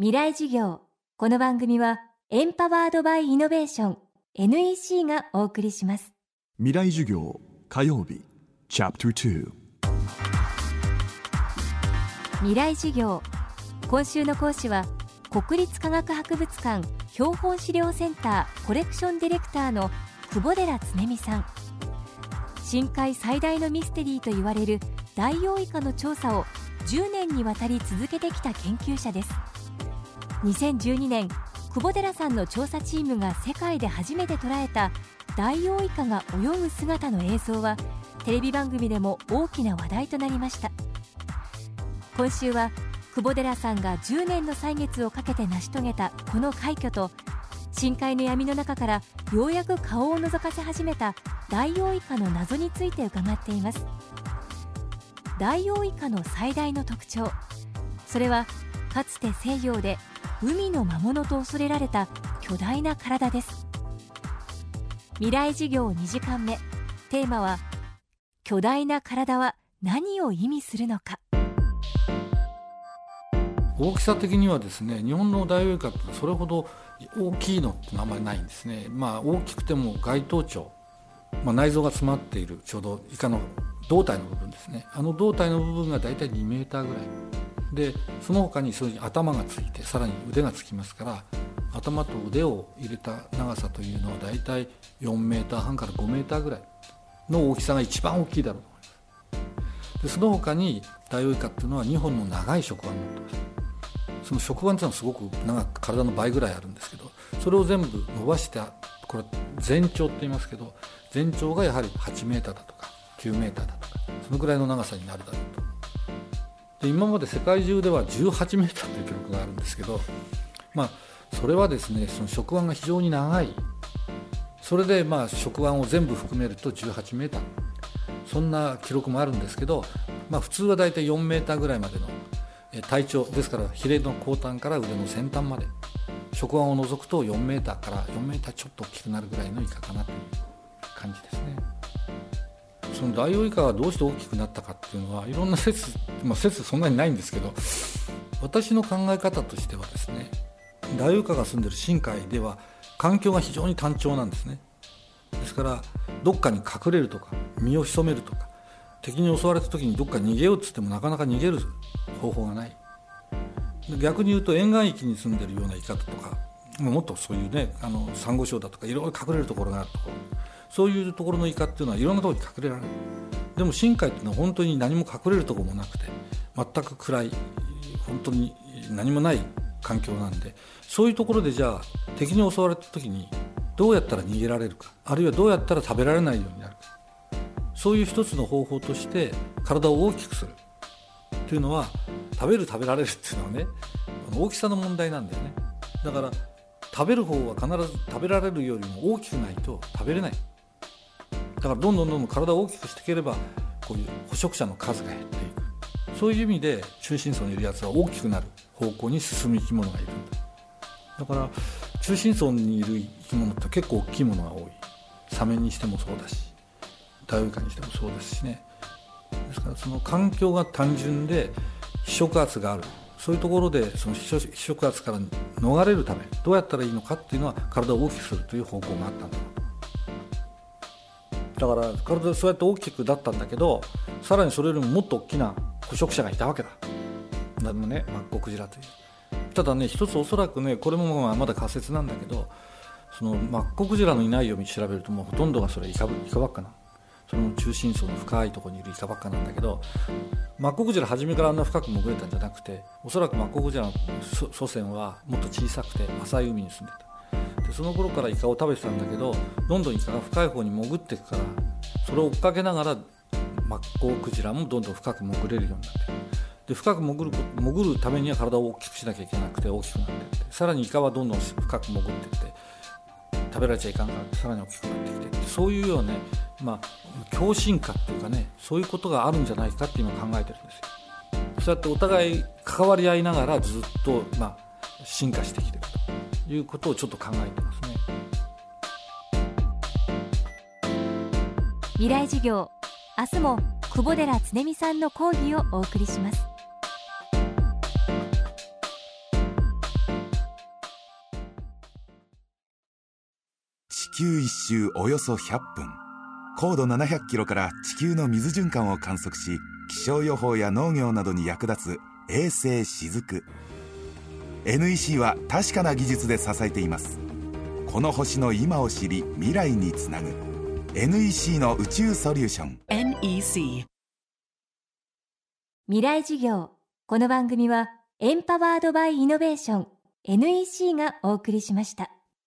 未来授業。この番組はエンパワードバイイノベーション NEC がお送りします。未来授業火曜日チャプター未来授業。今週の講師は国立科学博物館標本資料センターコレクションディレクターの久保寺恒美さん。深海最大のミステリーと言われるダイオウイカの調査を10年にわたり続けてきた研究者です2012年久保寺さんの調査チームが世界で初めて捉えたダイオウイカが泳ぐ姿の映像はテレビ番組でも大きな話題となりました。今週は久保寺さんが10年の歳月をかけて成し遂げたこの快挙と深海の闇の中からようやく顔を覗かせ始めたダイオウイカの謎について伺っています。ダイオウイカの最大の特徴それはかつて西洋で海の魔物と恐れられた巨大な体です。未来授業2時間目。テーマは巨大な体は何を意味するのか。大きさ的にはですね日本のダイオウイカってそれほど大きいのってあんまりないんですね。まあ大きくても該当腸、まあ、内臓が詰まっているちょうどイカの胴体の部分ですね。あの胴体の部分が大体2メーターぐらい。でその他にそういう頭がついてさらに腕がつきますから頭と腕を入れた長さというのは大体4メーター半から5メーターぐらいの大きさが一番大きいだろうと思います。でその他にダイオウイカっていうのは2本の長い触腕を持ってますその触腕っていうのはすごく長く体の倍ぐらいあるんですけどそれを全部伸ばしてこれ全長って言いますけど全長がやはり8メーターだとか9メーターだとかそのぐらいの長さになるだろうで今まで世界中では18メーターという記録があるんですけどまあそれはですねその触腕が非常に長い。それでまあ触腕を全部含めると18メーター。そんな記録もあるんですけど、まあ、普通は大体4メーターぐらいまでの体長ですからヒレの後端から腕の先端まで。触腕を除くと4メーターから4メーターちょっと大きくなるぐらいのイカかなという感じですね。そのダイオウイカがどうして大きくなったかっていうのはいろんな説、まあ、説そんなにないんですけど私の考え方としてはですねダイオウイカが住んでる深海では環境が非常に単調なんですね。ですからどっかに隠れるとか身を潜めるとか敵に襲われた時にどっか逃げようっつってもなかなか逃げる方法がない。逆に言うと沿岸域に住んでるような生き方とかもっとそういうねあのサンゴ礁だとかいろいろ隠れるところがあるところ。そういうところのイカっていうのはいろんなところに隠れられる。でも深海っていうのは本当に何も隠れるとこもなくて全く暗い本当に何もない環境なんでそういうところでじゃあ敵に襲われた時にどうやったら逃げられるかあるいはどうやったら食べられないようになるか。そういう一つの方法として体を大きくする。というのは食べる食べられるっていうのはね大きさの問題なんだよね。だから食べる方は必ず食べられるよりも大きくないと食べれない。だからどんどんどんどん体を大きくしていければこういう捕食者の数が減っていく。そういう意味で中心層にいるやつは大きくなる方向に進む生き物がいるんだ。だから中心層にいる生き物って結構大きいものが多い。サメにしてもそうだしダイオウイカにしてもそうですしね。ですからその環境が単純で非触圧がある。そういうところでその非触圧から逃れるためどうやったらいいのかっていうのは体を大きくするという方向があったんだだから体そうやって大きくだったんだけどさらにそれよりももっと大きな捕食者がいたわけだ。だもねマッコクジラという。ただね一つおそらくねこれもまだ仮説なんだけどそのマッコクジラのいないように調べるともうほとんどがそれイカイカばっかな。その中心層の深いところにいるイカばっかなんだけどマッコクジラ初めからあんな深く潜れたんじゃなくておそらくマッコクジラの祖先はもっと小さくて浅い海に住んでた。でその頃からイカを食べてたんだけどどんどんイカが深い方に潜っていくからそれを追っかけながらマッコウクジラもどんどん深く潜れるようになってで深く潜る潜るためには体を大きくしなきゃいけなくて大きくなってってさらにイカはどんどん深く潜っていって食べられちゃいかんからさらに大きくなってきてそういうようなねまあ、共振化っていうかねそういうことがあるんじゃないかって今考えてるんですよ。そうやってお互い関わり合いながらずっと、まあ、進化してきてると。いうことをちょっと考えてますね。未来事業明日も久保寺恒美さんの講義をお送りします。地球一周およそ100分。高度700キロから地球の水循環を観測し気象予報や農業などに役立つ衛星しずく。NEC は確かな技術で支えています。この星の今を知り未来につなぐ。NEC の宇宙ソリューション。NEC 未来事業。この番組はエンパワードバイイノベーション。NEC がお送りしました。